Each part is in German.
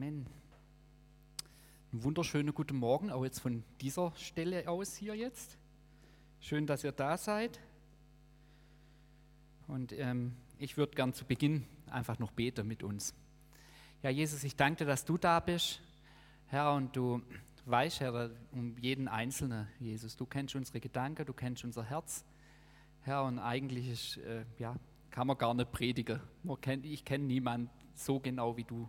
Amen. Einen wunderschönen guten Morgen, auch jetzt von dieser Stelle aus hier jetzt. Schön, dass ihr da seid. Und ähm, ich würde gern zu Beginn einfach noch beten mit uns. Ja, Jesus, ich danke dir, dass du da bist, Herr, und du weißt, Herr, um jeden Einzelnen, Jesus. Du kennst unsere Gedanken, du kennst unser Herz, Herr, und eigentlich ist, äh, ja, kann man gar nicht predigen. ich kenne niemanden so genau wie du,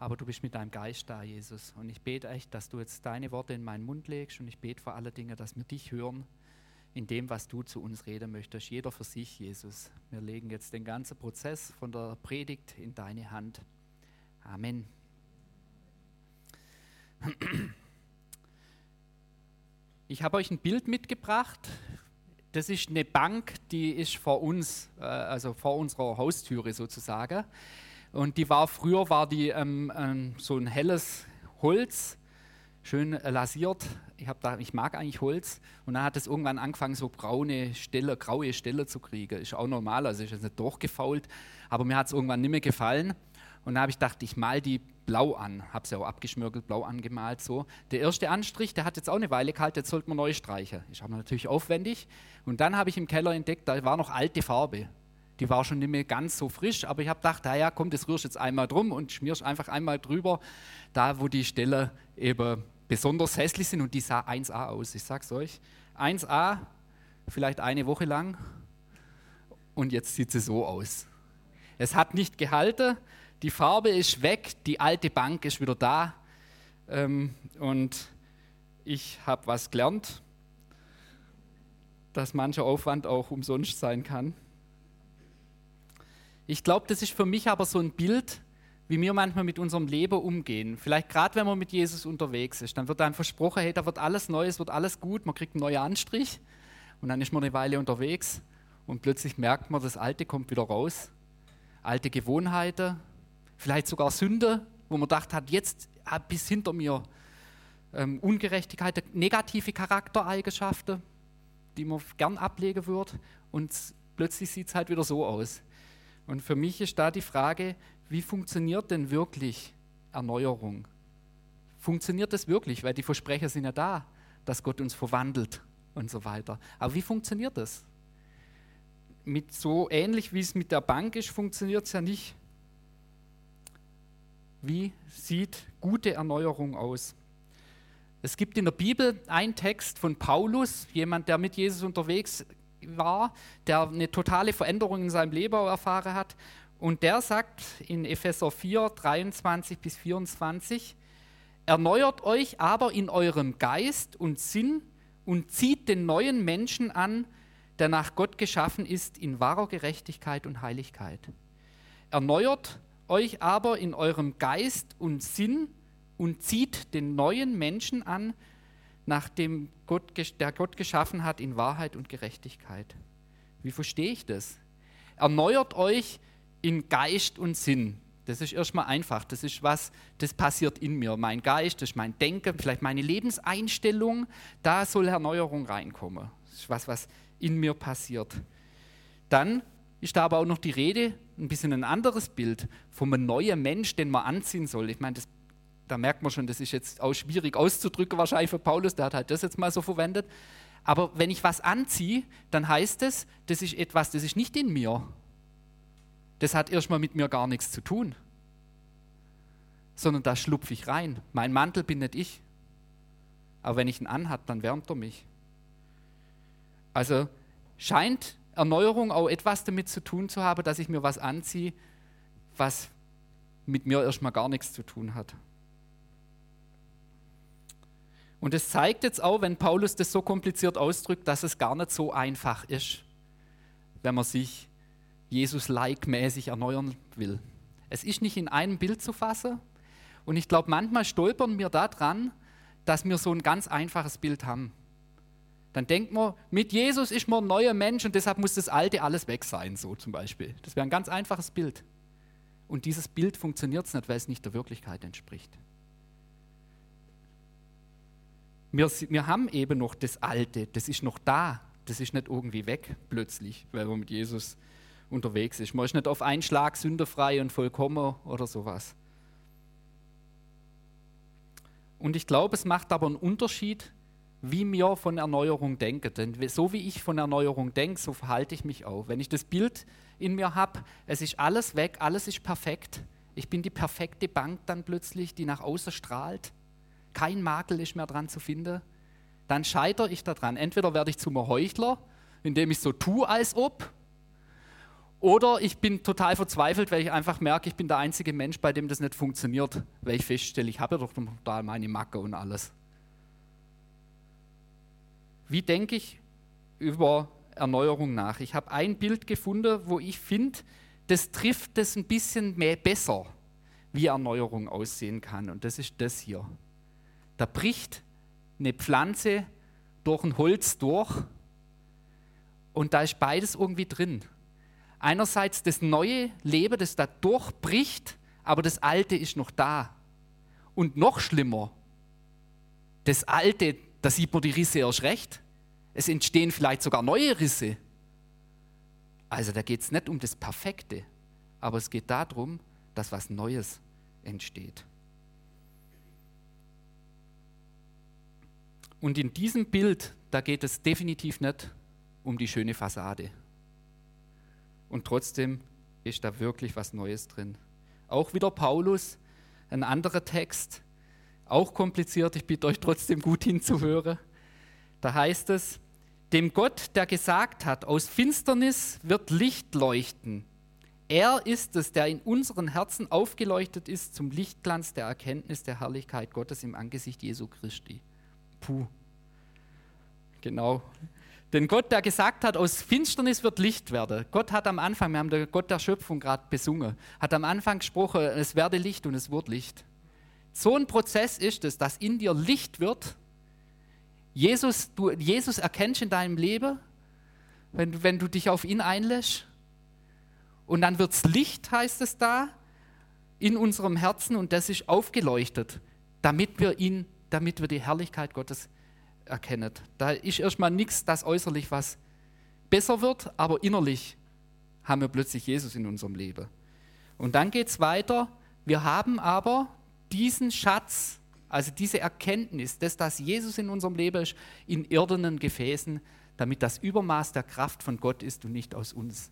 aber du bist mit deinem Geist da, Jesus. Und ich bete echt, dass du jetzt deine Worte in meinen Mund legst und ich bete vor allen Dingen, dass wir dich hören in dem, was du zu uns reden möchtest. Jeder für sich, Jesus. Wir legen jetzt den ganzen Prozess von der Predigt in deine Hand. Amen. Ich habe euch ein Bild mitgebracht. Das ist eine Bank, die ist vor uns, äh, also vor unserer Haustüre sozusagen. Und die war früher war die ähm, ähm, so ein helles Holz schön lasiert. Ich, da, ich mag eigentlich Holz. Und dann hat es irgendwann angefangen, so braune Stelle, graue Stelle zu kriegen. Ist auch normal, also ist jetzt nicht durchgefault. Aber mir hat es irgendwann nicht mehr gefallen. Und dann habe ich gedacht, ich mal die blau an. Habe sie auch abgeschmirgelt, blau angemalt. So. Der erste Anstrich, der hat jetzt auch eine Weile gehalten, jetzt sollte man neu streichen. Ist aber natürlich aufwendig. Und dann habe ich im Keller entdeckt, da war noch alte Farbe. Die war schon nicht mehr ganz so frisch, aber ich habe gedacht, naja, komm, das rührst jetzt einmal drum und schmierst einfach einmal drüber, da wo die Stelle eben besonders hässlich sind und die sah 1A aus. Ich sag's euch. 1A, vielleicht eine Woche lang und jetzt sieht sie so aus. Es hat nicht gehalten, die Farbe ist weg, die alte Bank ist wieder da ähm, und ich habe was gelernt, dass mancher Aufwand auch umsonst sein kann. Ich glaube, das ist für mich aber so ein Bild, wie wir manchmal mit unserem Leben umgehen. Vielleicht gerade, wenn man mit Jesus unterwegs ist, dann wird einem versprochen, hey, da wird alles neu, es wird alles gut, man kriegt einen neuen Anstrich und dann ist man eine Weile unterwegs und plötzlich merkt man, das Alte kommt wieder raus. Alte Gewohnheiten, vielleicht sogar Sünde, wo man gedacht hat, jetzt bis hinter mir ähm, Ungerechtigkeit, negative Charaktereigenschaften, die man gern ablegen würde und plötzlich sieht es halt wieder so aus. Und für mich ist da die Frage, wie funktioniert denn wirklich Erneuerung? Funktioniert das wirklich? Weil die Versprecher sind ja da, dass Gott uns verwandelt und so weiter. Aber wie funktioniert das? Mit so ähnlich wie es mit der Bank ist, funktioniert es ja nicht. Wie sieht gute Erneuerung aus? Es gibt in der Bibel einen Text von Paulus, jemand, der mit Jesus unterwegs war, der eine totale Veränderung in seinem Leben erfahren hat. Und der sagt in Epheser 4, 23 bis 24, Erneuert euch aber in eurem Geist und Sinn und zieht den neuen Menschen an, der nach Gott geschaffen ist in wahrer Gerechtigkeit und Heiligkeit. Erneuert euch aber in eurem Geist und Sinn und zieht den neuen Menschen an, nach dem Gott, der Gott geschaffen hat in Wahrheit und Gerechtigkeit. Wie verstehe ich das? Erneuert euch in Geist und Sinn. Das ist erstmal einfach. Das ist was, das passiert in mir. Mein Geist, das ist mein Denken, vielleicht meine Lebenseinstellung. Da soll Erneuerung reinkommen. Das ist was, was in mir passiert. Dann ist da aber auch noch die Rede, ein bisschen ein anderes Bild vom neuen Mensch, den man anziehen soll. Ich meine, das, da merkt man schon, das ist jetzt auch schwierig auszudrücken, wahrscheinlich für Paulus, der hat halt das jetzt mal so verwendet. Aber wenn ich was anziehe, dann heißt es, das ist etwas, das ist nicht in mir, das hat erstmal mit mir gar nichts zu tun, sondern da schlupfe ich rein. Mein Mantel bin nicht ich. Aber wenn ich ihn anhat, dann wärmt er mich. Also scheint Erneuerung auch etwas damit zu tun zu haben, dass ich mir was anziehe, was mit mir erstmal gar nichts zu tun hat. Und es zeigt jetzt auch, wenn Paulus das so kompliziert ausdrückt, dass es gar nicht so einfach ist, wenn man sich Jesus-like-mäßig erneuern will. Es ist nicht in einem Bild zu fassen. Und ich glaube, manchmal stolpern wir daran, dass wir so ein ganz einfaches Bild haben. Dann denkt man, mit Jesus ist man ein neuer Mensch und deshalb muss das Alte alles weg sein, so zum Beispiel. Das wäre ein ganz einfaches Bild. Und dieses Bild funktioniert nicht, weil es nicht der Wirklichkeit entspricht. Wir, wir haben eben noch das Alte, das ist noch da, das ist nicht irgendwie weg plötzlich, weil wir mit Jesus unterwegs ist. Man ist nicht auf einen Schlag sünderfrei und vollkommen oder sowas. Und ich glaube, es macht aber einen Unterschied, wie mir von Erneuerung denke. Denn so wie ich von Erneuerung denke, so verhalte ich mich auch. Wenn ich das Bild in mir habe, es ist alles weg, alles ist perfekt. Ich bin die perfekte Bank dann plötzlich, die nach außen strahlt. Kein Makel ist mehr dran zu finden. Dann scheitere ich daran. Entweder werde ich zum Heuchler, indem ich so tue, als ob. Oder ich bin total verzweifelt, weil ich einfach merke, ich bin der einzige Mensch, bei dem das nicht funktioniert, weil ich feststelle, ich habe ja doch total meine Macke und alles. Wie denke ich über Erneuerung nach? Ich habe ein Bild gefunden, wo ich finde, das trifft das ein bisschen mehr besser, wie Erneuerung aussehen kann. Und das ist das hier. Da bricht eine Pflanze durch ein Holz durch und da ist beides irgendwie drin. Einerseits das neue Leben, das da durchbricht, aber das alte ist noch da. Und noch schlimmer, das alte da sieht man die Risse erst recht. Es entstehen vielleicht sogar neue Risse. Also da geht es nicht um das Perfekte, aber es geht darum, dass was Neues entsteht. Und in diesem Bild, da geht es definitiv nicht um die schöne Fassade. Und trotzdem ist da wirklich was Neues drin. Auch wieder Paulus, ein anderer Text, auch kompliziert, ich bitte euch trotzdem gut hinzuhören. Da heißt es, dem Gott, der gesagt hat, aus Finsternis wird Licht leuchten. Er ist es, der in unseren Herzen aufgeleuchtet ist zum Lichtglanz der Erkenntnis der Herrlichkeit Gottes im Angesicht Jesu Christi. Puh. Genau. Denn Gott, der gesagt hat, aus Finsternis wird Licht werden. Gott hat am Anfang, wir haben den Gott der Schöpfung gerade besungen, hat am Anfang gesprochen, es werde Licht und es wird Licht. So ein Prozess ist es, dass in dir Licht wird. Jesus, du Jesus erkennst in deinem Leben, wenn, wenn du dich auf ihn einlässt. Und dann wird es Licht, heißt es da, in unserem Herzen und das ist aufgeleuchtet, damit wir ihn, damit wir die Herrlichkeit Gottes erkennen. Da ist erstmal nichts, das äußerlich was besser wird, aber innerlich haben wir plötzlich Jesus in unserem Leben. Und dann geht es weiter. Wir haben aber, diesen Schatz, also diese Erkenntnis, dass das Jesus in unserem Leben ist, in irdenen Gefäßen, damit das Übermaß der Kraft von Gott ist und nicht aus uns.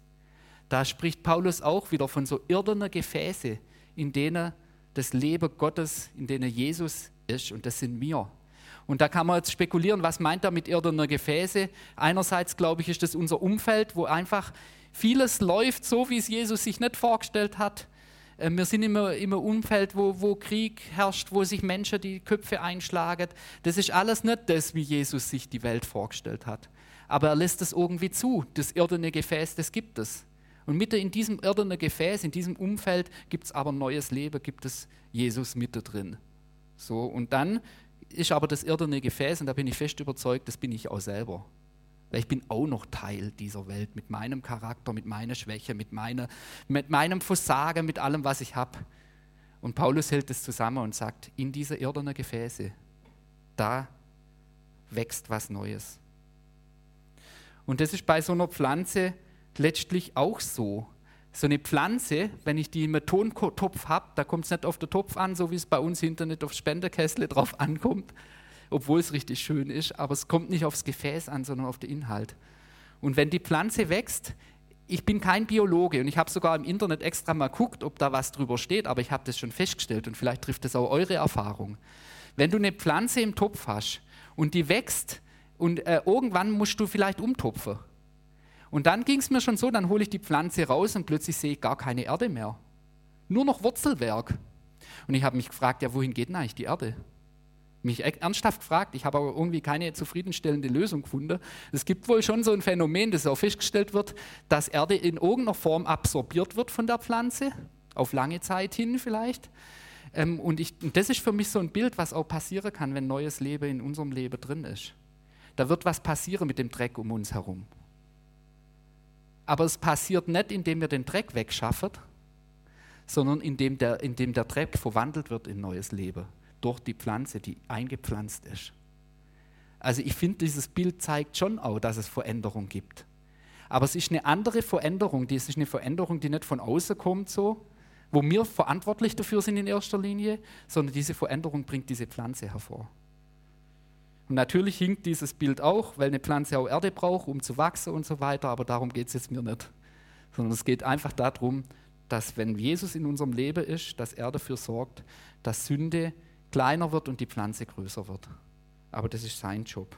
Da spricht Paulus auch wieder von so irdenen Gefäße, in denen das Leben Gottes, in denen Jesus ist und das sind wir. Und da kann man jetzt spekulieren, was meint er mit irdener Gefäße? Einerseits, glaube ich, ist das unser Umfeld, wo einfach vieles läuft so, wie es Jesus sich nicht vorgestellt hat. Äh, wir sind immer im Umfeld, wo, wo Krieg herrscht, wo sich Menschen die Köpfe einschlagen. Das ist alles nicht das, wie Jesus sich die Welt vorgestellt hat. Aber er lässt es irgendwie zu. Das irdene Gefäß, das gibt es. Und mitten in diesem irdenen Gefäß, in diesem Umfeld, gibt es aber neues Leben, gibt es Jesus mitten drin. So, und dann ist aber das irdene Gefäß, und da bin ich fest überzeugt, das bin ich auch selber. Weil ich bin auch noch Teil dieser Welt mit meinem Charakter, mit meiner Schwäche, mit, meiner, mit meinem Versagen, mit allem, was ich habe. Und Paulus hält es zusammen und sagt, in diese irdenen Gefäße, da wächst was Neues. Und das ist bei so einer Pflanze letztlich auch so. So eine Pflanze, wenn ich die im Tontopf habe, da kommt es nicht auf den Topf an, so wie es bei uns hinter nicht aufs Spenderkessel drauf ankommt, obwohl es richtig schön ist, aber es kommt nicht aufs Gefäß an, sondern auf den Inhalt. Und wenn die Pflanze wächst, ich bin kein Biologe und ich habe sogar im Internet extra mal geguckt, ob da was drüber steht, aber ich habe das schon festgestellt und vielleicht trifft das auch eure Erfahrung. Wenn du eine Pflanze im Topf hast und die wächst und äh, irgendwann musst du vielleicht umtopfen. Und dann ging es mir schon so, dann hole ich die Pflanze raus und plötzlich sehe ich gar keine Erde mehr. Nur noch Wurzelwerk. Und ich habe mich gefragt, ja, wohin geht denn eigentlich die Erde? mich ernsthaft gefragt, ich habe aber irgendwie keine zufriedenstellende Lösung gefunden. Es gibt wohl schon so ein Phänomen, das auch festgestellt wird, dass Erde in irgendeiner Form absorbiert wird von der Pflanze, auf lange Zeit hin vielleicht. Ähm, und, ich, und das ist für mich so ein Bild, was auch passieren kann, wenn neues Leben in unserem Leben drin ist. Da wird was passieren mit dem Dreck um uns herum. Aber es passiert nicht, indem wir den Dreck wegschaffen, sondern indem der, indem der Dreck verwandelt wird in neues Leben durch die Pflanze, die eingepflanzt ist. Also ich finde, dieses Bild zeigt schon auch, dass es Veränderung gibt. Aber es ist eine andere Veränderung, die ist eine Veränderung, die nicht von außen kommt so, wo wir verantwortlich dafür sind in erster Linie, sondern diese Veränderung bringt diese Pflanze hervor. Und natürlich hinkt dieses Bild auch, weil eine Pflanze auch Erde braucht, um zu wachsen und so weiter, aber darum geht es jetzt mir nicht. Sondern es geht einfach darum, dass wenn Jesus in unserem Leben ist, dass er dafür sorgt, dass Sünde kleiner wird und die Pflanze größer wird. Aber das ist sein Job.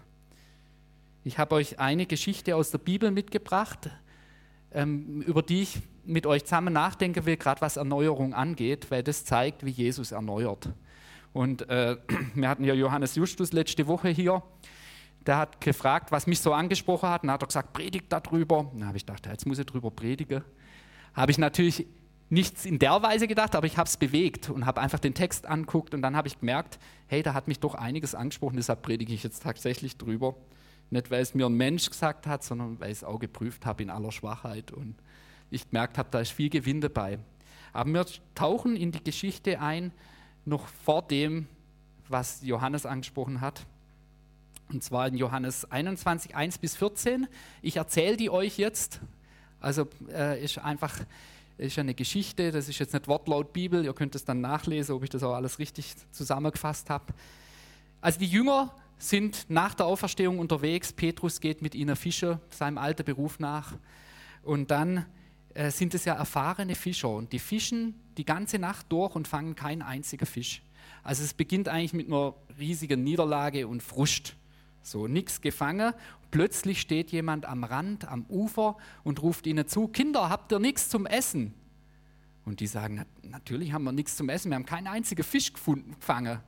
Ich habe euch eine Geschichte aus der Bibel mitgebracht, ähm, über die ich mit euch zusammen nachdenken will, gerade was Erneuerung angeht, weil das zeigt, wie Jesus erneuert. Und äh, wir hatten ja Johannes Justus letzte Woche hier. Der hat gefragt, was mich so angesprochen hat. Dann hat er gesagt, predigt darüber. Dann habe ich gedacht, jetzt muss ich darüber predigen. Habe ich natürlich nichts in der Weise gedacht, aber ich habe es bewegt und habe einfach den Text anguckt und dann habe ich gemerkt, hey, da hat mich doch einiges angesprochen, deshalb predige ich jetzt tatsächlich drüber. Nicht, weil es mir ein Mensch gesagt hat, sondern weil ich es auch geprüft habe in aller Schwachheit und ich gemerkt habe, da ist viel Gewinn dabei. Aber wir tauchen in die Geschichte ein, noch vor dem, was Johannes angesprochen hat. Und zwar in Johannes 21, 1 bis 14. Ich erzähle die euch jetzt. Also äh, ist einfach ist eine Geschichte, das ist jetzt nicht Wortlaut Bibel, ihr könnt es dann nachlesen, ob ich das auch alles richtig zusammengefasst habe. Also die Jünger sind nach der Auferstehung unterwegs, Petrus geht mit ihnen Fischer, seinem alten Beruf nach. Und dann äh, sind es ja erfahrene Fischer und die fischen die ganze Nacht durch und fangen keinen einzigen Fisch. Also es beginnt eigentlich mit einer riesigen Niederlage und Frust. So, nichts gefangen. Plötzlich steht jemand am Rand, am Ufer und ruft ihnen zu, Kinder, habt ihr nichts zum Essen? Und die sagen, natürlich haben wir nichts zum Essen, wir haben keinen einzigen Fisch gefangen.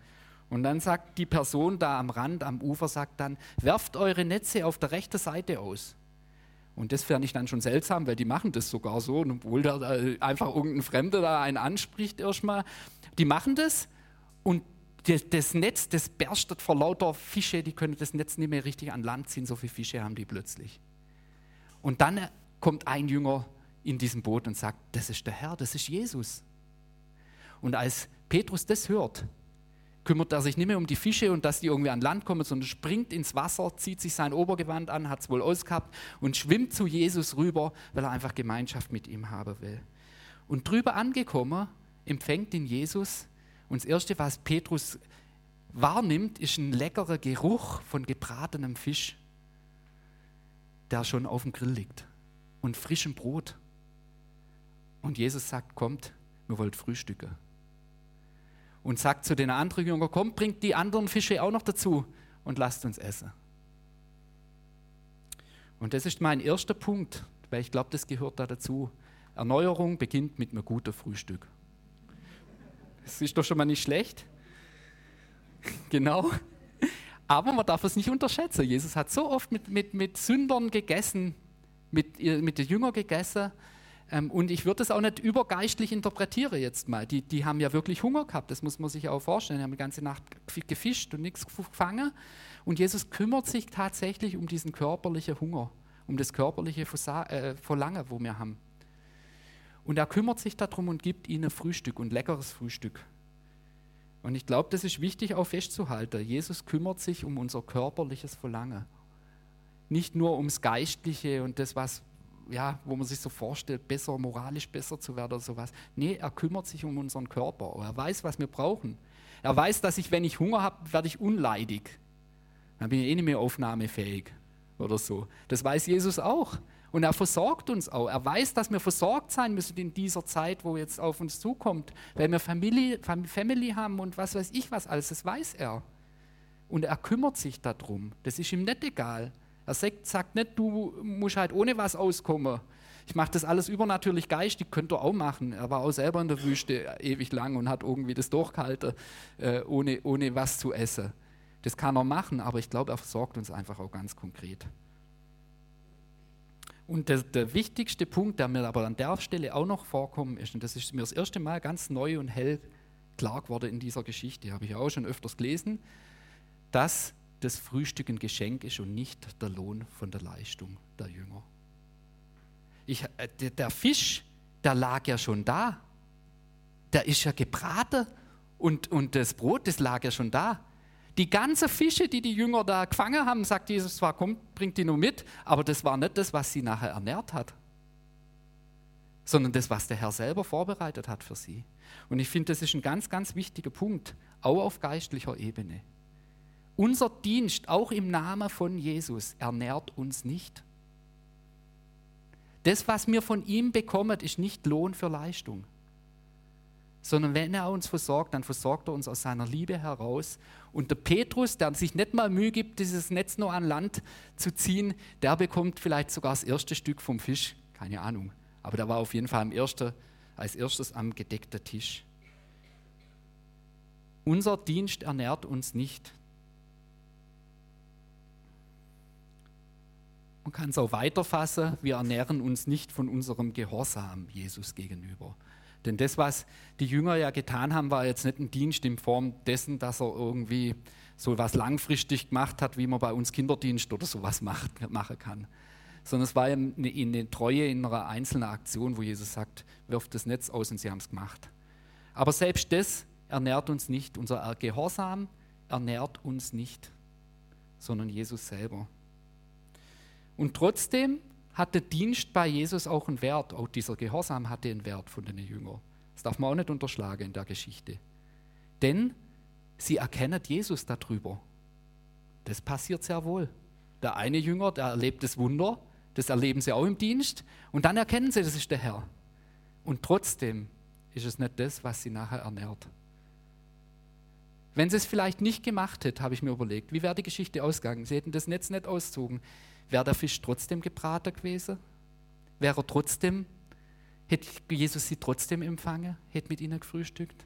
Und dann sagt die Person da am Rand, am Ufer, sagt dann, werft eure Netze auf der rechten Seite aus. Und das fand ich dann schon seltsam, weil die machen das sogar so, obwohl da einfach irgendein Fremder da einen anspricht erstmal. Die machen das und das Netz, das berstet vor lauter Fische, die können das Netz nicht mehr richtig an Land ziehen, so viele Fische haben die plötzlich. Und dann kommt ein Jünger in diesem Boot und sagt, das ist der Herr, das ist Jesus. Und als Petrus das hört, kümmert er sich nicht mehr um die Fische und dass die irgendwie an Land kommen, sondern springt ins Wasser, zieht sich sein Obergewand an, hat es wohl ausgehabt und schwimmt zu Jesus rüber, weil er einfach Gemeinschaft mit ihm haben will. Und drüber angekommen, empfängt ihn Jesus und das Erste, was Petrus wahrnimmt, ist ein leckerer Geruch von gebratenem Fisch, der schon auf dem Grill liegt und frischem Brot. Und Jesus sagt, kommt, wir wollt frühstücken und sagt zu den anderen Jüngern, kommt, bringt die anderen Fische auch noch dazu und lasst uns essen. Und das ist mein erster Punkt, weil ich glaube, das gehört da dazu. Erneuerung beginnt mit einem guten Frühstück. Das ist doch schon mal nicht schlecht. Genau. Aber man darf es nicht unterschätzen. Jesus hat so oft mit, mit, mit Sündern gegessen, mit, mit den Jüngern gegessen, ähm, und ich würde das auch nicht übergeistlich interpretieren jetzt mal. Die, die haben ja wirklich Hunger gehabt, das muss man sich auch vorstellen. Die haben die ganze Nacht gefischt und nichts gefangen. Und Jesus kümmert sich tatsächlich um diesen körperlichen Hunger, um das körperliche äh, Verlangen, wo wir haben. Und er kümmert sich darum und gibt ihnen Frühstück und leckeres Frühstück. Und ich glaube, das ist wichtig auch festzuhalten. Jesus kümmert sich um unser körperliches Verlangen. Nicht nur ums Geistliche und das, was, ja, wo man sich so vorstellt, besser, moralisch besser zu werden oder sowas. Nee, er kümmert sich um unseren Körper. Er weiß, was wir brauchen. Er weiß, dass ich, wenn ich Hunger habe, werde ich unleidig. Dann bin ich eh nicht mehr aufnahmefähig oder so. Das weiß Jesus auch. Und er versorgt uns auch. Er weiß, dass wir versorgt sein müssen in dieser Zeit, wo jetzt auf uns zukommt, weil wir Familie, Family haben und was weiß ich was alles. Das weiß er. Und er kümmert sich darum. Das ist ihm nicht egal. Er sagt, sagt nicht, du musst halt ohne was auskommen. Ich mache das alles übernatürlich geistig, könnte er auch machen. Er war auch selber in der Wüste ewig lang und hat irgendwie das durchgehalten, äh, ohne, ohne was zu essen. Das kann er machen, aber ich glaube, er versorgt uns einfach auch ganz konkret. Und der, der, wichtigste Punkt, der mir aber an der Stelle auch noch vorkommen ist, und das ist mir das erste Mal ganz neu und hell klar geworden in dieser Geschichte, habe ich auch schon öfters gelesen, dass das Frühstück ein Geschenk ist und nicht der Lohn von der Leistung der Jünger. Ich, äh, der Fisch, der lag ja schon da. Der ist ja gebraten und, und das Brot, das lag ja schon da. Die ganzen Fische, die die Jünger da gefangen haben, sagt Jesus zwar, kommt, bringt die nur mit, aber das war nicht das, was sie nachher ernährt hat. sondern das, was der Herr selber vorbereitet hat für sie. Und ich finde, das ist ein ganz, ganz wichtiger Punkt, auch auf geistlicher Ebene. Unser Dienst, auch im Namen von Jesus, ernährt uns nicht. Das, was wir von ihm bekommen, ist nicht Lohn für Leistung, sondern wenn er uns versorgt, dann versorgt er uns aus seiner Liebe heraus. Und der Petrus, der sich nicht mal Mühe gibt, dieses Netz noch an Land zu ziehen, der bekommt vielleicht sogar das erste Stück vom Fisch, keine Ahnung. Aber der war auf jeden Fall ersten, als erstes am gedeckten Tisch. Unser Dienst ernährt uns nicht. Man kann es auch weiterfassen, wir ernähren uns nicht von unserem Gehorsam Jesus gegenüber. Denn das, was die Jünger ja getan haben, war jetzt nicht ein Dienst in Form dessen, dass er irgendwie so was langfristig gemacht hat, wie man bei uns Kinderdienst oder sowas macht, machen kann. Sondern es war ja eine, eine Treue in einer einzelnen Aktion, wo Jesus sagt, wirft das Netz aus und sie haben es gemacht. Aber selbst das ernährt uns nicht. Unser Gehorsam ernährt uns nicht, sondern Jesus selber. Und trotzdem hat der Dienst bei Jesus auch einen Wert. Auch dieser Gehorsam hatte einen Wert von den Jüngern. Das darf man auch nicht unterschlagen in der Geschichte. Denn sie erkennen Jesus darüber. Das passiert sehr wohl. Der eine Jünger, der erlebt das Wunder, das erleben sie auch im Dienst, und dann erkennen sie, das ist der Herr. Und trotzdem ist es nicht das, was sie nachher ernährt. Wenn sie es vielleicht nicht gemacht hätte, habe ich mir überlegt, wie wäre die Geschichte ausgegangen? Sie hätten das Netz nicht auszogen. Wäre der Fisch trotzdem gebraten gewesen? Wäre er trotzdem, hätte Jesus sie trotzdem empfangen? Hätte mit ihnen gefrühstückt?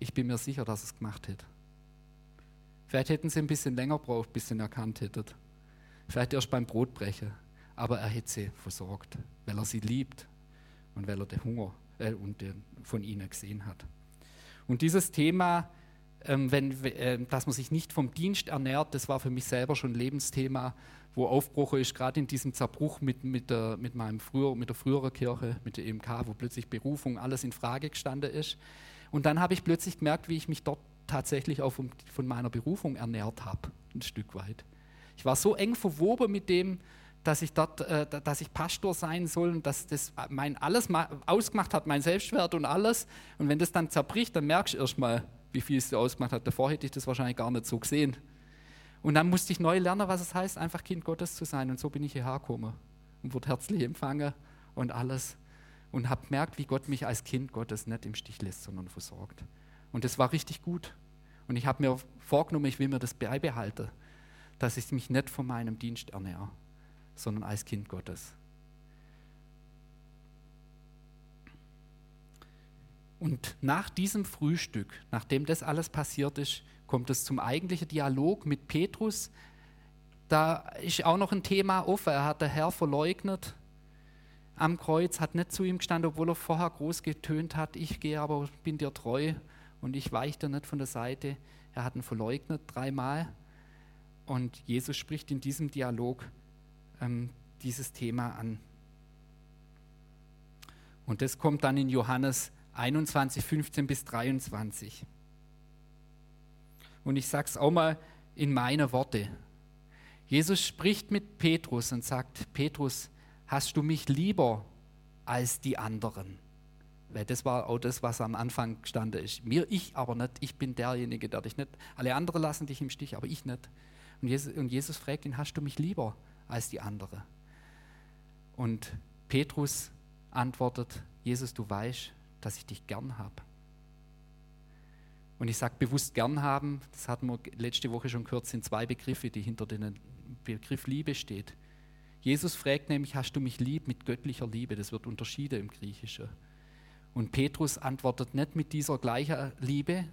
Ich bin mir sicher, dass er es gemacht hätte. Vielleicht hätten sie ein bisschen länger gebraucht, bis sie ihn erkannt hätten. Vielleicht erst beim Brotbrechen. Aber er hätte sie versorgt, weil er sie liebt und weil er den Hunger äh, und den von ihnen gesehen hat. Und dieses Thema, ähm, wenn, äh, dass man sich nicht vom Dienst ernährt, das war für mich selber schon ein Lebensthema, wo Aufbruch ist, gerade in diesem Zerbruch mit, mit, der, mit, meinem früher, mit der früheren Kirche, mit der EMK, wo plötzlich Berufung alles in Frage gestanden ist. Und dann habe ich plötzlich gemerkt, wie ich mich dort tatsächlich auch von, von meiner Berufung ernährt habe, ein Stück weit. Ich war so eng verwoben mit dem, dass ich dort, äh, dass ich Pastor sein soll und dass das mein alles ausgemacht hat, mein Selbstwert und alles. Und wenn das dann zerbricht, dann merkst du erst mal, wie viel es dir ausgemacht hat. Davor hätte ich das wahrscheinlich gar nicht so gesehen. Und dann musste ich neu lernen, was es heißt, einfach Kind Gottes zu sein. Und so bin ich hierher gekommen und wurde herzlich empfangen und alles. Und habe gemerkt, wie Gott mich als Kind Gottes nicht im Stich lässt, sondern versorgt. Und das war richtig gut. Und ich habe mir vorgenommen, ich will mir das beibehalten, dass ich mich nicht von meinem Dienst ernähre, sondern als Kind Gottes. Und nach diesem Frühstück, nachdem das alles passiert ist, kommt es zum eigentlichen Dialog mit Petrus. Da ist auch noch ein Thema offen. Er hat der Herr verleugnet am Kreuz, hat nicht zu ihm gestanden, obwohl er vorher groß getönt hat, ich gehe aber, bin dir treu und ich weiche dir nicht von der Seite. Er hat ihn verleugnet dreimal. Und Jesus spricht in diesem Dialog ähm, dieses Thema an. Und das kommt dann in Johannes 21, 15 bis 23. Und ich sage es auch mal in meine Worte. Jesus spricht mit Petrus und sagt, Petrus, hast du mich lieber als die anderen? Weil das war auch das, was am Anfang gestanden ist. Mir, ich aber nicht. Ich bin derjenige, der dich nicht. Alle anderen lassen dich im Stich, aber ich nicht. Und Jesus, und Jesus fragt ihn, hast du mich lieber als die anderen? Und Petrus antwortet, Jesus, du weißt, dass ich dich gern habe. Und ich sage bewusst gern haben, das hatten wir letzte Woche schon gehört, sind zwei Begriffe, die hinter dem Begriff Liebe steht. Jesus fragt nämlich, hast du mich lieb mit göttlicher Liebe? Das wird unterschieden im Griechischen. Und Petrus antwortet nicht mit dieser gleichen Liebe,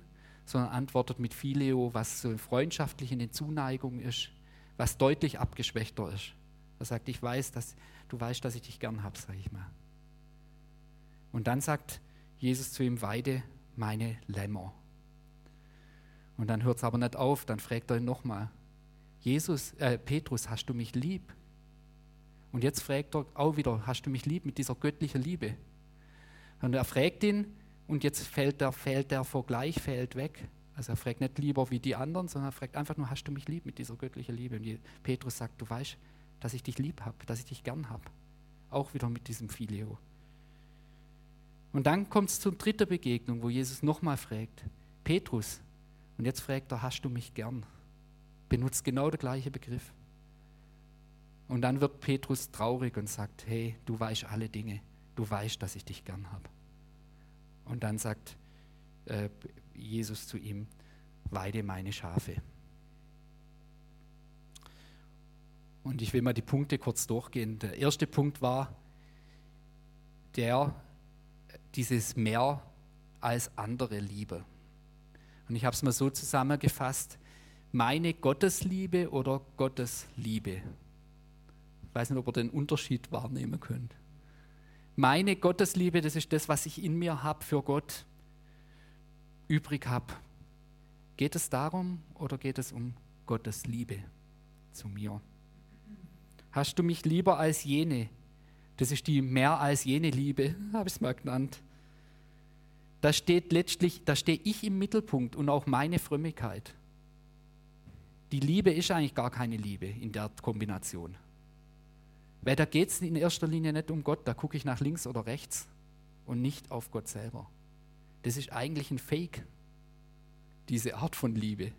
sondern antwortet mit Phileo, was so freundschaftlich in den Zuneigung ist, was deutlich abgeschwächter ist. Er sagt, ich weiß, dass du weißt, dass ich dich gern habe, sage ich mal. Und dann sagt Jesus zu ihm, weide meine Lämmer. Und dann hört es aber nicht auf, dann fragt er ihn nochmal, Jesus, äh, Petrus, hast du mich lieb? Und jetzt fragt er auch wieder, hast du mich lieb mit dieser göttlichen Liebe? Und er fragt ihn und jetzt fällt der, fällt der Vergleich fällt weg. Also er fragt nicht lieber wie die anderen, sondern er fragt einfach nur, hast du mich lieb mit dieser göttlichen Liebe? Und Petrus sagt, du weißt, dass ich dich lieb habe, dass ich dich gern habe. Auch wieder mit diesem Filio. Und dann kommt es zur dritten Begegnung, wo Jesus nochmal fragt, Petrus, und jetzt fragt er, hast du mich gern? Benutzt genau der gleiche Begriff. Und dann wird Petrus traurig und sagt, hey, du weißt alle Dinge, du weißt, dass ich dich gern habe. Und dann sagt äh, Jesus zu ihm, weide meine Schafe. Und ich will mal die Punkte kurz durchgehen. Der erste Punkt war der, dieses mehr als andere Liebe. Und ich habe es mal so zusammengefasst, meine Gottesliebe oder Gottes Liebe. Ich weiß nicht, ob ihr den Unterschied wahrnehmen könnt. Meine Gottesliebe, das ist das, was ich in mir habe für Gott, übrig habe. Geht es darum oder geht es um Gottes Liebe zu mir? Hast du mich lieber als jene? Das ist die mehr als jene Liebe, habe ich es mal genannt. Da steht letztlich, da stehe ich im Mittelpunkt und auch meine Frömmigkeit. Die Liebe ist eigentlich gar keine Liebe in der Kombination. Weil da geht es in erster Linie nicht um Gott, da gucke ich nach links oder rechts und nicht auf Gott selber. Das ist eigentlich ein Fake, diese Art von Liebe.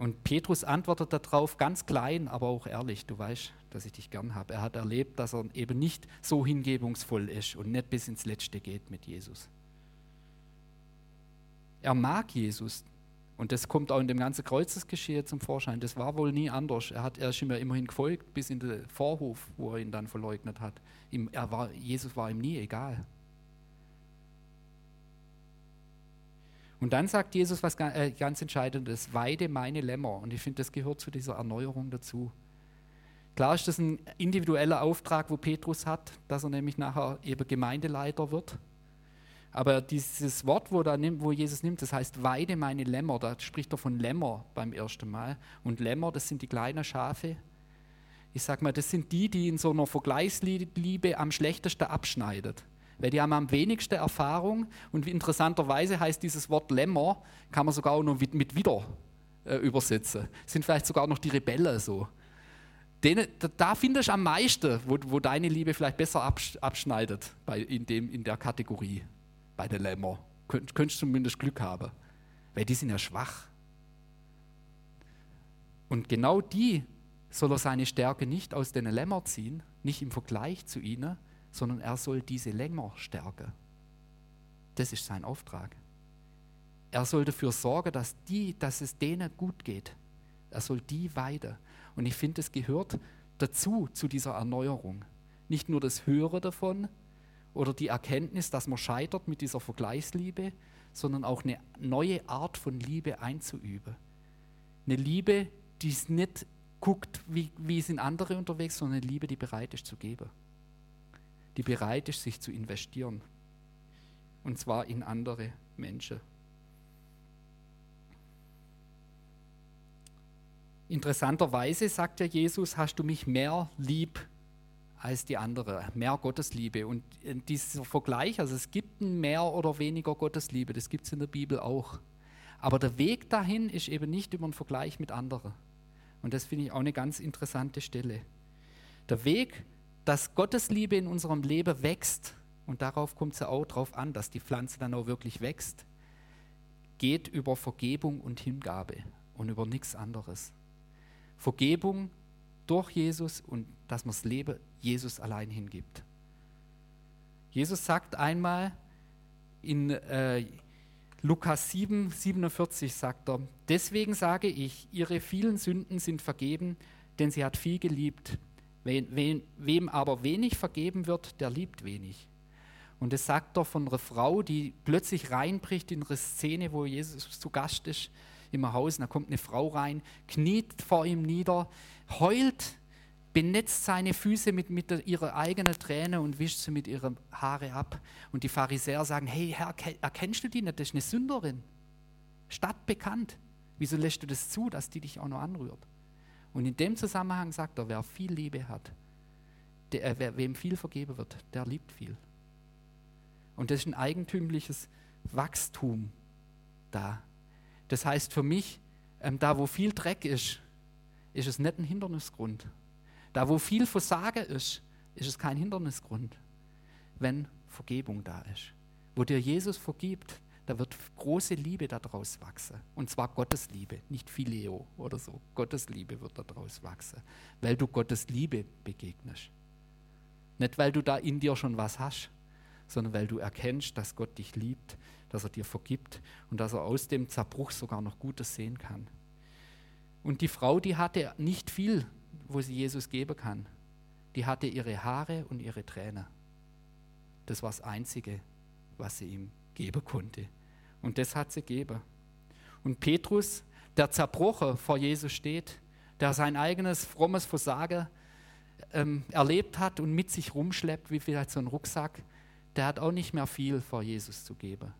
Und Petrus antwortet darauf ganz klein, aber auch ehrlich, du weißt, dass ich dich gern habe. Er hat erlebt, dass er eben nicht so hingebungsvoll ist und nicht bis ins Letzte geht mit Jesus. Er mag Jesus und das kommt auch in dem ganzen Kreuzesgeschehen zum Vorschein. Das war wohl nie anders. Er, hat, er ist ihm immerhin gefolgt bis in den Vorhof, wo er ihn dann verleugnet hat. Ihm, war, Jesus war ihm nie egal. Und dann sagt Jesus was äh, ganz Entscheidendes, weide meine Lämmer. Und ich finde, das gehört zu dieser Erneuerung dazu. Klar ist das ein individueller Auftrag, wo Petrus hat, dass er nämlich nachher eben Gemeindeleiter wird. Aber dieses Wort, wo, nimmt, wo Jesus nimmt, das heißt, weide meine Lämmer, da spricht er von Lämmer beim ersten Mal. Und Lämmer, das sind die kleinen Schafe. Ich sage mal, das sind die, die in so einer Vergleichsliebe am schlechtesten abschneidet weil die haben am wenigsten Erfahrung und interessanterweise heißt dieses Wort Lämmer, kann man sogar auch noch mit, wieder äh, übersetzen. Sind vielleicht sogar noch die Rebellen so. Den, da, findest du am meisten, wo, wo deine Liebe vielleicht besser absch, abschneidet bei, in, dem, in der Kategorie, bei den Lämmer. Könnt, könntest zumindest Glück haben, weil die sind ja schwach. Und genau die soll er seine Stärke nicht aus den Lämmern ziehen, nicht im Vergleich zu ihnen, sondern er soll diese länger stärken. Das ist sein Auftrag. Er soll dafür sorgen, dass, die, dass es denen gut geht. Er soll die weiden. Und ich finde, es gehört dazu, zu dieser Erneuerung. Nicht nur das Hören davon oder die Erkenntnis, dass man scheitert mit dieser Vergleichsliebe, sondern auch eine neue Art von Liebe einzuüben. Eine Liebe, die es nicht guckt, wie, wie sind andere unterwegs, sondern eine Liebe, die bereit ist zu geben die bereit ist, sich zu investieren. Und zwar in andere Menschen. Interessanterweise sagt ja Jesus, hast du mich mehr lieb als die andere, mehr Gottesliebe. Und dieser Vergleich, also es gibt ein mehr oder weniger Gottesliebe, das gibt es in der Bibel auch. Aber der Weg dahin ist eben nicht über einen Vergleich mit anderen. Und das finde ich auch eine ganz interessante Stelle. Der Weg dass Gottes Liebe in unserem Leben wächst, und darauf kommt es ja auch drauf an, dass die Pflanze dann auch wirklich wächst, geht über Vergebung und Hingabe und über nichts anderes. Vergebung durch Jesus und dass man das Leben Jesus allein hingibt. Jesus sagt einmal in äh, Lukas 7, 47 sagt er, deswegen sage ich, ihre vielen Sünden sind vergeben, denn sie hat viel geliebt. Wem, wem aber wenig vergeben wird, der liebt wenig. Und das sagt er von einer Frau, die plötzlich reinbricht in eine Szene, wo Jesus zu Gast ist im Haus. Und da kommt eine Frau rein, kniet vor ihm nieder, heult, benetzt seine Füße mit, mit ihrer eigenen Träne und wischt sie mit ihren Haare ab. Und die Pharisäer sagen: Hey Herr, erkennst du die nicht? Das ist eine Sünderin. Stadtbekannt. Wieso lässt du das zu, dass die dich auch noch anrührt? Und in dem Zusammenhang sagt er, wer viel Liebe hat, der, äh, wer, wem viel vergeben wird, der liebt viel. Und das ist ein eigentümliches Wachstum da. Das heißt für mich, ähm, da wo viel Dreck ist, ist es nicht ein Hindernisgrund. Da wo viel Versagen ist, ist es kein Hindernisgrund. wenn Vergebung da ist. Wo dir Jesus vergibt, da wird große Liebe daraus wachsen. Und zwar Gottes Liebe, nicht Phileo oder so. Gottes Liebe wird daraus wachsen, weil du Gottes Liebe begegnest. Nicht, weil du da in dir schon was hast, sondern weil du erkennst, dass Gott dich liebt, dass er dir vergibt und dass er aus dem Zerbruch sogar noch Gutes sehen kann. Und die Frau, die hatte nicht viel, wo sie Jesus geben kann. Die hatte ihre Haare und ihre Tränen. Das war das Einzige, was sie ihm geben konnte. Und das hat sie gegeben. Und Petrus, der zerbrochen vor Jesus steht, der sein eigenes frommes Versagen ähm, erlebt hat und mit sich rumschleppt, wie vielleicht so ein Rucksack, der hat auch nicht mehr viel vor Jesus zu geben.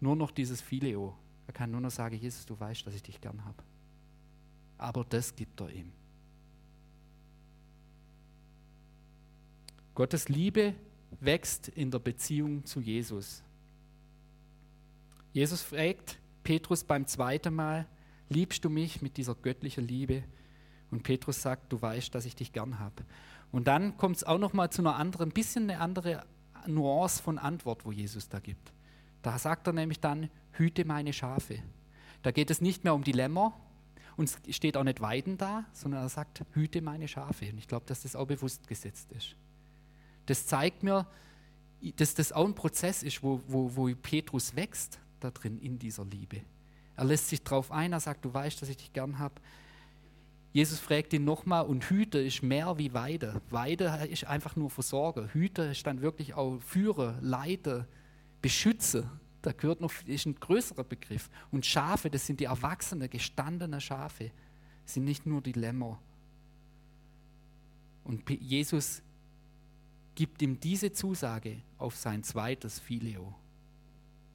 Nur noch dieses Phileo. Er kann nur noch sagen, Jesus, du weißt, dass ich dich gern habe. Aber das gibt er ihm. Gottes Liebe wächst in der Beziehung zu Jesus. Jesus fragt Petrus beim zweiten Mal, liebst du mich mit dieser göttlichen Liebe? Und Petrus sagt, du weißt, dass ich dich gern habe. Und dann kommt es auch noch mal zu einer anderen, bisschen eine andere Nuance von Antwort, wo Jesus da gibt. Da sagt er nämlich dann, hüte meine Schafe. Da geht es nicht mehr um die Lämmer und es steht auch nicht Weiden da, sondern er sagt, hüte meine Schafe. Und ich glaube, dass das auch bewusst gesetzt ist. Das zeigt mir, dass das auch ein Prozess ist, wo, wo, wo Petrus wächst, da drin in dieser Liebe. Er lässt sich darauf ein, er sagt, du weißt, dass ich dich gern habe. Jesus fragt ihn nochmal und Hüte ist mehr wie Weide. Weide ist einfach nur Versorger. Hüte ist dann wirklich auch Führer, Leiter, Beschützer. Da gehört noch ist ein größerer Begriff. Und Schafe, das sind die erwachsenen, gestandenen Schafe. Sind nicht nur die Lämmer. Und Jesus gibt ihm diese Zusage auf sein zweites Filio.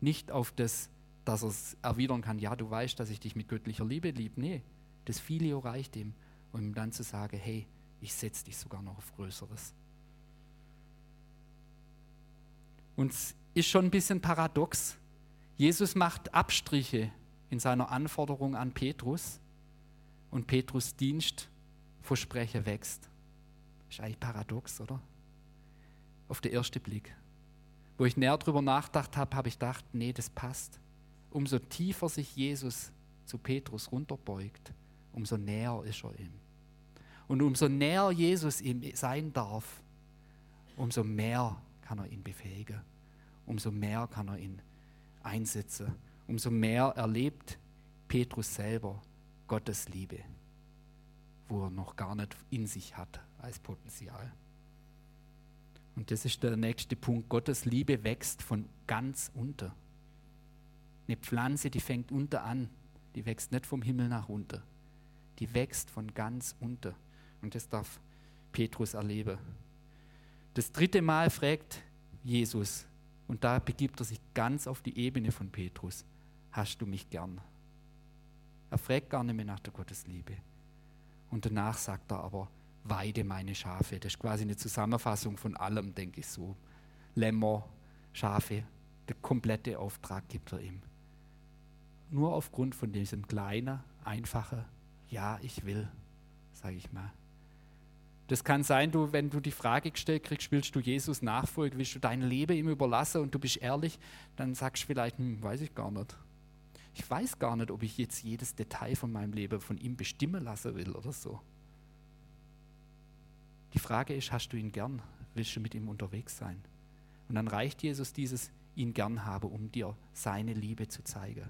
Nicht auf das, dass er es erwidern kann, ja, du weißt, dass ich dich mit göttlicher Liebe liebe. Nee, das Filio reicht ihm, um ihm dann zu sagen, hey, ich setze dich sogar noch auf Größeres. Und es ist schon ein bisschen paradox. Jesus macht Abstriche in seiner Anforderung an Petrus und Petrus Dienstversprechen wächst. Ist eigentlich paradox, oder? Auf den ersten Blick. Wo ich näher drüber nachgedacht habe, habe ich gedacht, nee, das passt. Umso tiefer sich Jesus zu Petrus runterbeugt, umso näher ist er ihm. Und umso näher Jesus ihm sein darf, umso mehr kann er ihn befähigen, umso mehr kann er ihn einsetzen, umso mehr erlebt Petrus selber Gottes Liebe, wo er noch gar nicht in sich hat als Potenzial. Und das ist der nächste Punkt. Gottes Liebe wächst von ganz unter. Eine Pflanze, die fängt unter an, die wächst nicht vom Himmel nach unter. Die wächst von ganz unter. Und das darf Petrus erleben. Das dritte Mal fragt Jesus, und da begibt er sich ganz auf die Ebene von Petrus, hast du mich gern? Er fragt gar nicht mehr nach der Gottesliebe. Und danach sagt er aber, weide meine Schafe. Das ist quasi eine Zusammenfassung von allem, denke ich so. Lämmer, Schafe, der komplette Auftrag gibt er ihm. Nur aufgrund von diesem kleinen, einfachen Ja, ich will, sage ich mal. Das kann sein, du, wenn du die Frage gestellt kriegst, willst du Jesus nachfolgen, willst du dein Leben ihm überlassen und du bist ehrlich, dann sagst du vielleicht, hm, weiß ich gar nicht. Ich weiß gar nicht, ob ich jetzt jedes Detail von meinem Leben von ihm bestimmen lassen will oder so. Die Frage ist, hast du ihn gern? Willst du mit ihm unterwegs sein? Und dann reicht Jesus dieses ihn gern habe, um dir seine Liebe zu zeigen.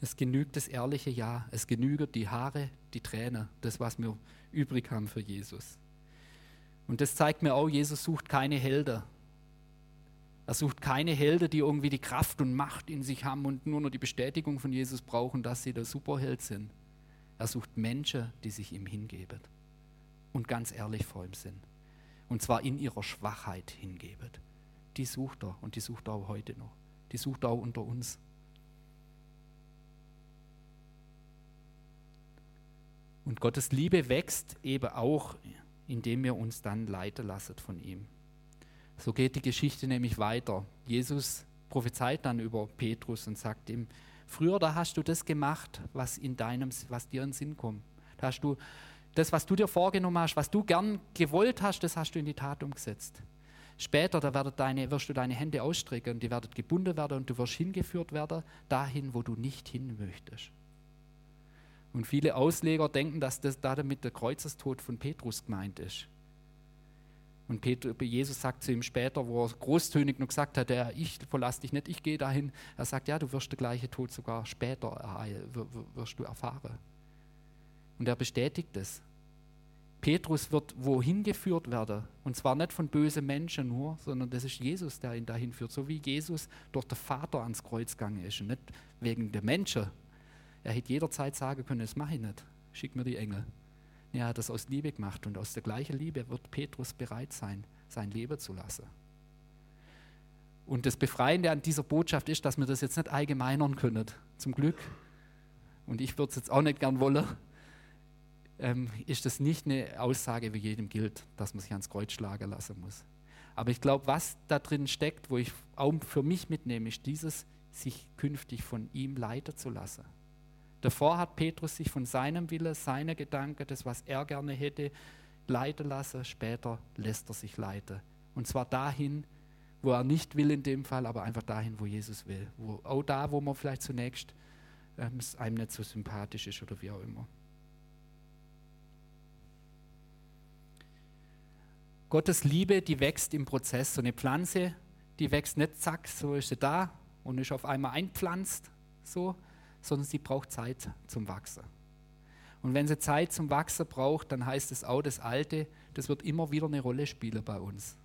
Es genügt das ehrliche Ja, es genügt die Haare, die Tränen, das, was wir übrig haben für Jesus. Und das zeigt mir auch, Jesus sucht keine Helden. Er sucht keine Helden, die irgendwie die Kraft und Macht in sich haben und nur noch die Bestätigung von Jesus brauchen, dass sie der Superheld sind. Er sucht Menschen, die sich ihm hingeben und ganz ehrlich vor ihm sind. Und zwar in ihrer Schwachheit hingeben. Die sucht er und die sucht er auch heute noch. Die sucht er auch unter uns. Und Gottes Liebe wächst eben auch, indem wir uns dann leiten lassen von ihm. So geht die Geschichte nämlich weiter. Jesus prophezeit dann über Petrus und sagt ihm, Früher, da hast du das gemacht, was, in deinem, was dir in den Sinn kommt. Da hast du Das, was du dir vorgenommen hast, was du gern gewollt hast, das hast du in die Tat umgesetzt. Später, da deine, wirst du deine Hände ausstrecken und die werden gebunden werden und du wirst hingeführt werden dahin, wo du nicht hin möchtest. Und viele Ausleger denken, dass das damit der Kreuzestod von Petrus gemeint ist. Und Peter, Jesus sagt zu ihm später, wo er großtönig noch gesagt hat, ich verlasse dich nicht, ich gehe dahin. Er sagt, ja, du wirst den gleichen Tod sogar später wirst du erfahren. Und er bestätigt es. Petrus wird wohin geführt werden. Und zwar nicht von bösen Menschen nur, sondern das ist Jesus, der ihn dahin führt. So wie Jesus durch den Vater ans Kreuz gegangen ist. Und nicht wegen der Menschen. Er hätte jederzeit sagen können, das mache ich nicht. Schick mir die Engel. Er hat das aus Liebe gemacht und aus der gleichen Liebe wird Petrus bereit sein, sein Leben zu lassen. Und das Befreiende an dieser Botschaft ist, dass wir das jetzt nicht allgemeinern können, zum Glück. Und ich würde es jetzt auch nicht gern wollen, ähm, ist das nicht eine Aussage, wie jedem gilt, dass man sich ans Kreuz schlagen lassen muss. Aber ich glaube, was da drin steckt, wo ich auch für mich mitnehme, ist dieses, sich künftig von ihm leiten zu lassen. Davor hat Petrus sich von seinem Wille, seiner Gedanken, das, was er gerne hätte, leiten lassen. Später lässt er sich leiten. Und zwar dahin, wo er nicht will in dem Fall, aber einfach dahin, wo Jesus will. Wo, auch da, wo man vielleicht zunächst ähm, es einem nicht so sympathisch ist oder wie auch immer. Gottes Liebe, die wächst im Prozess. So eine Pflanze, die wächst nicht zack, so ist sie da und ist auf einmal einpflanzt, so, sondern sie braucht Zeit zum Wachsen. Und wenn sie Zeit zum Wachsen braucht, dann heißt es auch, das Alte, das wird immer wieder eine Rolle spielen bei uns.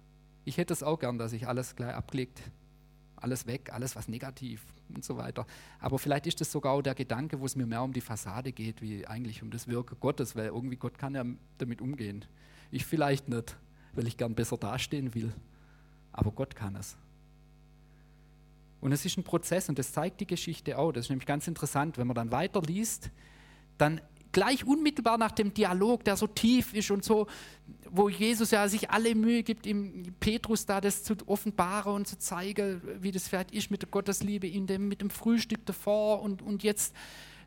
Ich hätte es auch gern, dass ich alles gleich abgelegt, alles weg, alles was negativ und so weiter. Aber vielleicht ist das sogar auch der Gedanke, wo es mir mehr um die Fassade geht, wie eigentlich um das Wirken Gottes, weil irgendwie Gott kann ja damit umgehen. Ich vielleicht nicht, weil ich gern besser dastehen will. Aber Gott kann es. Und es ist ein Prozess und das zeigt die Geschichte auch. Das ist nämlich ganz interessant, wenn man dann weiterliest, dann gleich unmittelbar nach dem Dialog, der so tief ist und so, wo Jesus ja sich alle Mühe gibt, ihm Petrus da das zu offenbaren und zu zeigen, wie das vielleicht ist mit der Gottesliebe in dem, mit dem Frühstück davor und, und jetzt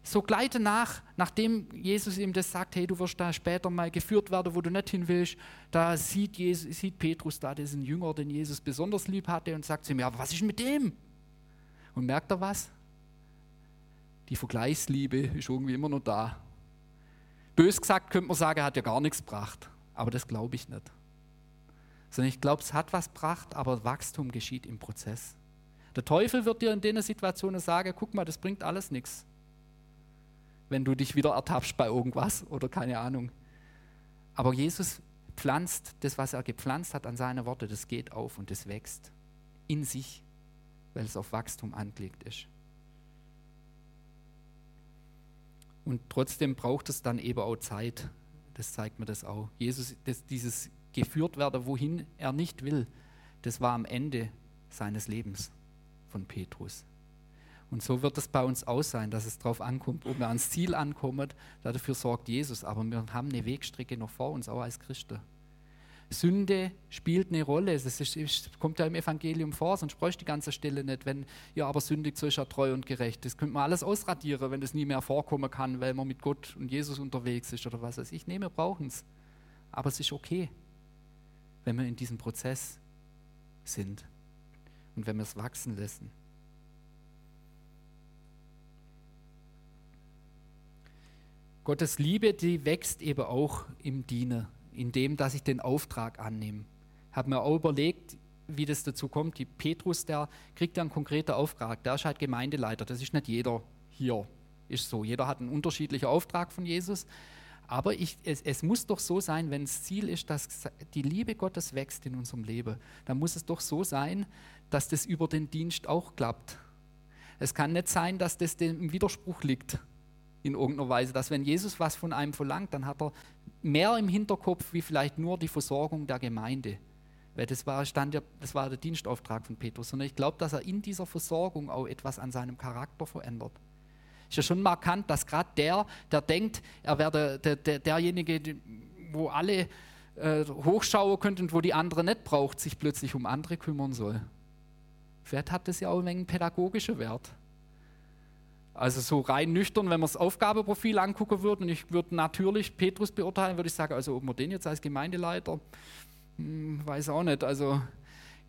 so gleich danach, nachdem Jesus ihm das sagt, hey, du wirst da später mal geführt werden, wo du nicht hin willst, da sieht, Jesus, sieht Petrus da diesen Jünger, den Jesus besonders lieb hatte und sagt zu ihm, ja, was ist mit dem? Und merkt er was? Die Vergleichsliebe ist irgendwie immer noch da. Bös gesagt könnte man sagen, hat ja gar nichts gebracht. Aber das glaube ich nicht. Sondern ich glaube, es hat was gebracht, aber Wachstum geschieht im Prozess. Der Teufel wird dir in den Situationen sagen, guck mal, das bringt alles nichts. Wenn du dich wieder ertappst bei irgendwas oder keine Ahnung. Aber Jesus pflanzt das, was er gepflanzt hat an seine Worte, das geht auf und das wächst in sich weil es auf Wachstum angelegt ist. Und trotzdem braucht es dann eben auch Zeit. Das zeigt mir das auch. Jesus, das, dieses geführt werden, wohin er nicht will, das war am Ende seines Lebens von Petrus. Und so wird es bei uns auch sein, dass es darauf ankommt, ob wir ans Ziel ankommen. Dafür sorgt Jesus. Aber wir haben eine Wegstrecke noch vor uns, auch als Christen. Sünde spielt eine Rolle. Ist, kommt ja im Evangelium vor, sonst bräuchte die ganze Stelle nicht, wenn ja aber sündig, so ist er treu und gerecht. Das könnte man alles ausradieren, wenn das nie mehr vorkommen kann, weil man mit Gott und Jesus unterwegs ist oder was weiß ich. Nee, wir brauchen es. Aber es ist okay, wenn wir in diesem Prozess sind und wenn wir es wachsen lassen. Gottes Liebe, die wächst eben auch im Dienen in dem, dass ich den Auftrag annehme. Habe mir auch überlegt, wie das dazu kommt. Die Petrus, der kriegt ja einen konkreten Auftrag. Der ist halt Gemeindeleiter. Das ist nicht jeder hier. Ist so. Jeder hat einen unterschiedlichen Auftrag von Jesus. Aber ich, es, es, muss doch so sein, wenn das Ziel ist, dass die Liebe Gottes wächst in unserem Leben, dann muss es doch so sein, dass das über den Dienst auch klappt. Es kann nicht sein, dass das im Widerspruch liegt in irgendeiner Weise, dass wenn Jesus was von einem verlangt, dann hat er mehr im Hinterkopf wie vielleicht nur die Versorgung der Gemeinde. Weil das war, stand ja, das war der Dienstauftrag von Petrus, sondern ich glaube, dass er in dieser Versorgung auch etwas an seinem Charakter verändert. Ist ja schon markant, dass gerade der, der denkt, er wäre der, der, derjenige, wo alle äh, hochschauen könnten und wo die anderen nicht braucht, sich plötzlich um andere kümmern soll. Vielleicht hat das ja auch einen pädagogischen Wert Also so rein nüchtern, wenn man das Aufgabeprofil angucken würde und ich würde natürlich Petrus beurteilen, würde ich sagen, also ob man den jetzt als Gemeindeleiter, hm, weiß auch nicht. Also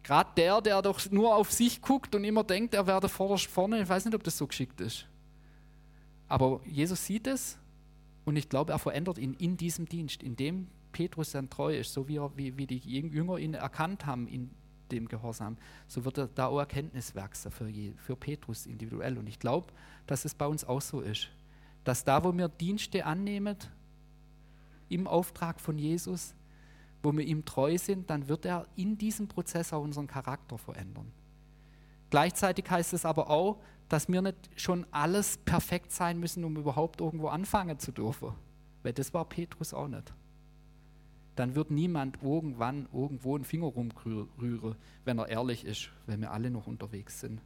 gerade der, der doch nur auf sich guckt und immer denkt, er werde vorderst vorne, ich weiß nicht, ob das so geschickt ist. Aber Jesus sieht es und ich glaube, er verändert ihn in diesem Dienst, in dem Petrus dann treu ist, so wie, er, wie, wie die Jünger ihn erkannt haben in dem Gehorsam, so wird er da auch Erkenntnis für, für Petrus individuell. Und ich glaube, dass es bei uns auch so ist, dass da, wo wir Dienste annehmen, im Auftrag von Jesus, wo wir ihm treu sind, dann wird er in diesem Prozess auch unseren Charakter verändern. Gleichzeitig heißt es aber auch, dass wir nicht schon alles perfekt sein müssen, um überhaupt irgendwo anfangen zu dürfen. Weil das war Petrus auch nicht dann wird niemand irgendwann irgendwo einen Finger rumrühren, wenn er ehrlich ist, wenn wir alle noch unterwegs sind.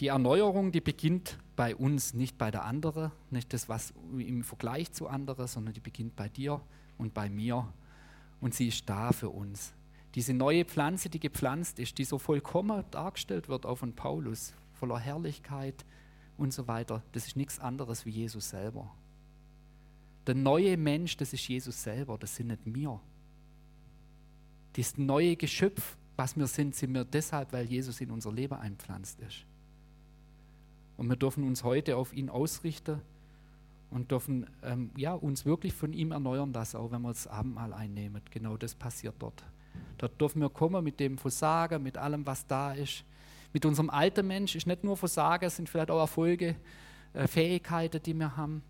Die Erneuerung, die beginnt bei uns, nicht bei der anderen, nicht das, was im Vergleich zu anderen, sondern die beginnt bei dir und bei mir. Und sie ist da für uns. Diese neue Pflanze, die gepflanzt ist, die so vollkommen dargestellt wird auch von Paulus, voller Herrlichkeit, und so weiter, das ist nichts anderes wie Jesus selber. Der neue Mensch, das ist Jesus selber, das sind nicht wir. Das neue Geschöpf, was wir sind, sind wir deshalb, weil Jesus in unser Leben einpflanzt ist. Und wir dürfen uns heute auf ihn ausrichten und dürfen ähm, ja, uns wirklich von ihm erneuern lassen, auch wenn wir das Abendmahl einnehmen. Genau das passiert dort. Dort dürfen wir kommen mit dem Versagen, mit allem, was da ist, mit unserem alten Mensch ist nicht nur Versagen, es sind vielleicht auch Erfolge, äh, Fähigkeiten, die wir haben.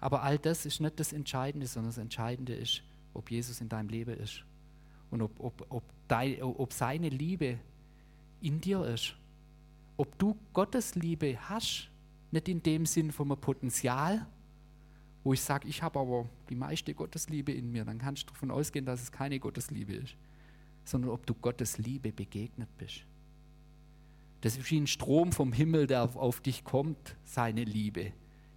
Aber all das ist nicht das Entscheidende, sondern das Entscheidende ist, ob Jesus in deinem Leben ist. Und ob, ob, ob, dein, ob seine Liebe in dir ist. Ob du Gottes Liebe hast, nicht in dem Sinn vom Potenzial, wo ich sage, ich habe aber die meiste Gottesliebe in mir, dann kannst du davon ausgehen, dass es keine Gottesliebe ist, sondern ob du Gottes Liebe begegnet bist. Das ist wie ein Strom vom Himmel, der auf dich kommt, seine Liebe,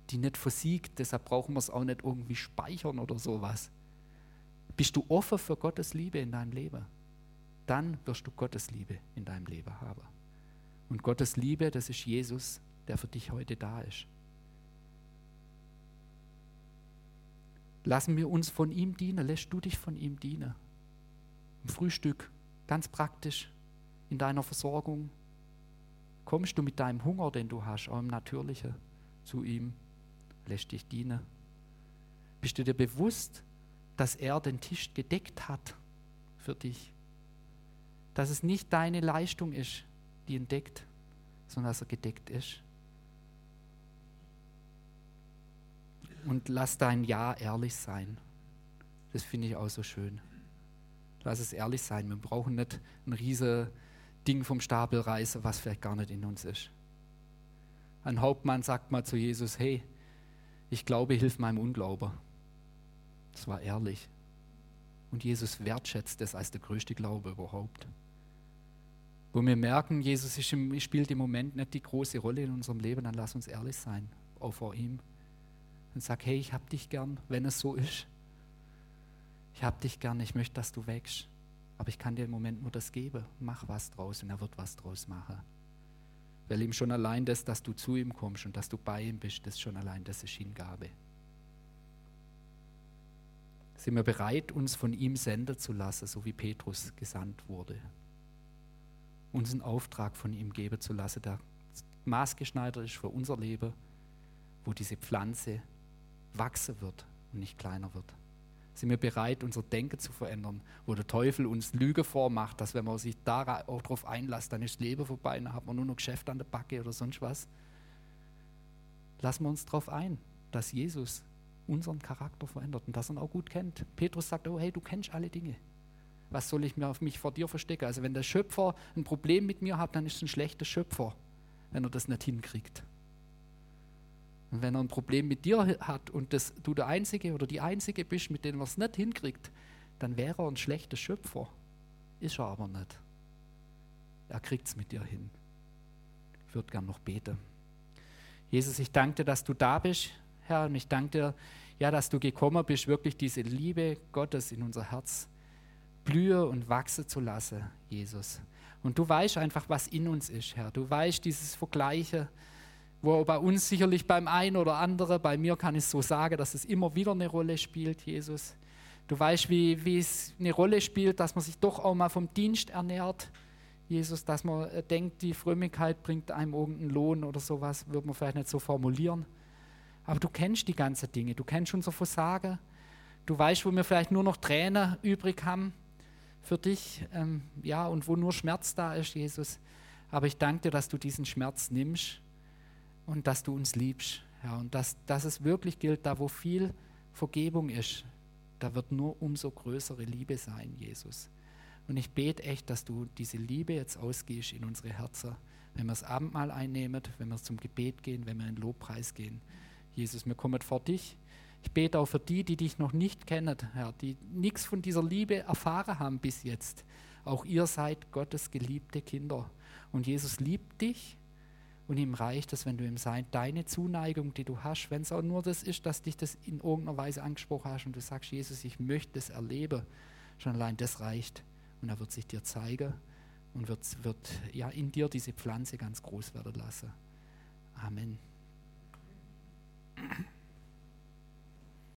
die nicht versiegt. Deshalb brauchen wir es auch nicht irgendwie speichern oder sowas. Bist du offen für Gottes Liebe in deinem Leben? Dann wirst du Gottes Liebe in deinem Leben haben. Und Gottes Liebe, das ist Jesus, der für dich heute da ist. Lassen wir uns von ihm dienen. Lässt du dich von ihm dienen? Im Frühstück, ganz praktisch, in deiner Versorgung, Kommst du mit deinem Hunger, den du hast, auch im Natürlichen, zu ihm, lässt dich dienen? Bist du dir bewusst, dass er den Tisch gedeckt hat für dich? Dass es nicht deine Leistung ist, die entdeckt, sondern dass er gedeckt ist? Und lass dein Ja ehrlich sein. Das finde ich auch so schön. Lass es ehrlich sein. Wir brauchen nicht ein riesiges Ding vom Stapel reißen, was vielleicht gar nicht in uns ist. Ein Hauptmann sagt mal zu Jesus, hey, ich glaube, hilf meinem Unglauber. Das war ehrlich. Und Jesus wertschätzt das als der größte Glaube überhaupt. Wo wir merken, Jesus im, spielt im Moment nicht die große Rolle in unserem Leben, dann lass uns ehrlich sein, auch vor ihm. Und sag, hey, ich hab dich gern, wenn es so ist. Ich hab dich gern, ich möchte, dass du wächst. Aber ich kann dir im Moment nur das geben. Mach was draus und er wird was draus machen. Weil ihm schon allein das, dass du zu ihm kommst und dass du bei ihm bist, das schon allein, das ist Hingabe. Sind wir bereit, uns von ihm senden zu lassen, so wie Petrus gesandt wurde? Uns einen Auftrag von ihm geben zu lassen, der maßgeschneidert ist für unser Leben, wo diese Pflanze wachsen wird und nicht kleiner wird. Sind wir bereit, unser Denken zu verändern, wo der Teufel uns Lüge vormacht, dass wenn man sich da auch drauf einlässt, dann ist das Leben vorbei, dann hat man nur noch Geschäft an der Backe oder sonst was. Lassen wir uns darauf ein, dass Jesus unseren Charakter verändert und dass er ihn auch gut kennt. Petrus sagt, oh hey, du kennst alle Dinge. Was soll ich mir auf mich vor dir verstecken? Also wenn der Schöpfer ein Problem mit mir hat, dann ist es ein schlechter Schöpfer, wenn er das nicht hinkriegt. Und wenn er ein Problem mit dir hat und das, du der Einzige oder die Einzige bist, mit dem er es nicht hinkriegt, dann wäre er ein schlechter Schöpfer. Ist er aber nicht. Er kriegt es mit dir hin. Ich würde gern noch beten. Jesus, ich danke dir, dass du da bist, Herr, und ich danke dir, ja, dass du gekommen bist, wirklich diese Liebe Gottes in unser Herz blühe und wachse zu lassen, Jesus. Und du weißt einfach, was in uns ist, Herr. Du weißt dieses Vergleiche, wo bei uns sicherlich beim einen oder anderen, bei mir kann ich so sagen, dass es immer wieder eine Rolle spielt, Jesus. Du weißt, wie, wie es eine Rolle spielt, dass man sich doch auch mal vom Dienst ernährt, Jesus, dass man äh, denkt, die Frömmigkeit bringt einem irgendeinen Lohn oder sowas, würde man vielleicht nicht so formulieren. Aber du kennst die ganzen Dinge, du kennst unser Versagen, du weißt, wo wir vielleicht nur noch Tränen übrig haben für dich, ähm, ja, und wo nur Schmerz da ist, Jesus. Aber ich danke dir, dass du diesen Schmerz nimmst und dass du uns liebst, ja, und dass, dass es wirklich gilt, da wo viel Vergebung ist, da wird nur umso größere Liebe sein, Jesus. Und ich bete echt, dass du diese Liebe jetzt ausgehst in unsere Herzen, wenn wir das Abendmahl einnehmen, wenn wir zum Gebet gehen, wenn wir in den Lobpreis gehen. Jesus, wir kommen vor dich. Ich bete auch für die, die dich noch nicht kennen, Herr, die nichts von dieser Liebe erfahren haben bis jetzt. Auch ihr seid Gottes geliebte Kinder. Und Jesus liebt dich und ihm reicht es, wenn du ihm sein, deine Zuneigung, die du hast, wenn es auch nur das ist, dass dich das in irgendeiner Weise angesprochen hast und du sagst, Jesus, ich möchte das erleben, schon allein das reicht. Und er wird sich dir zeigen und wird, wird ja, in dir diese Pflanze ganz groß werden lassen. Amen.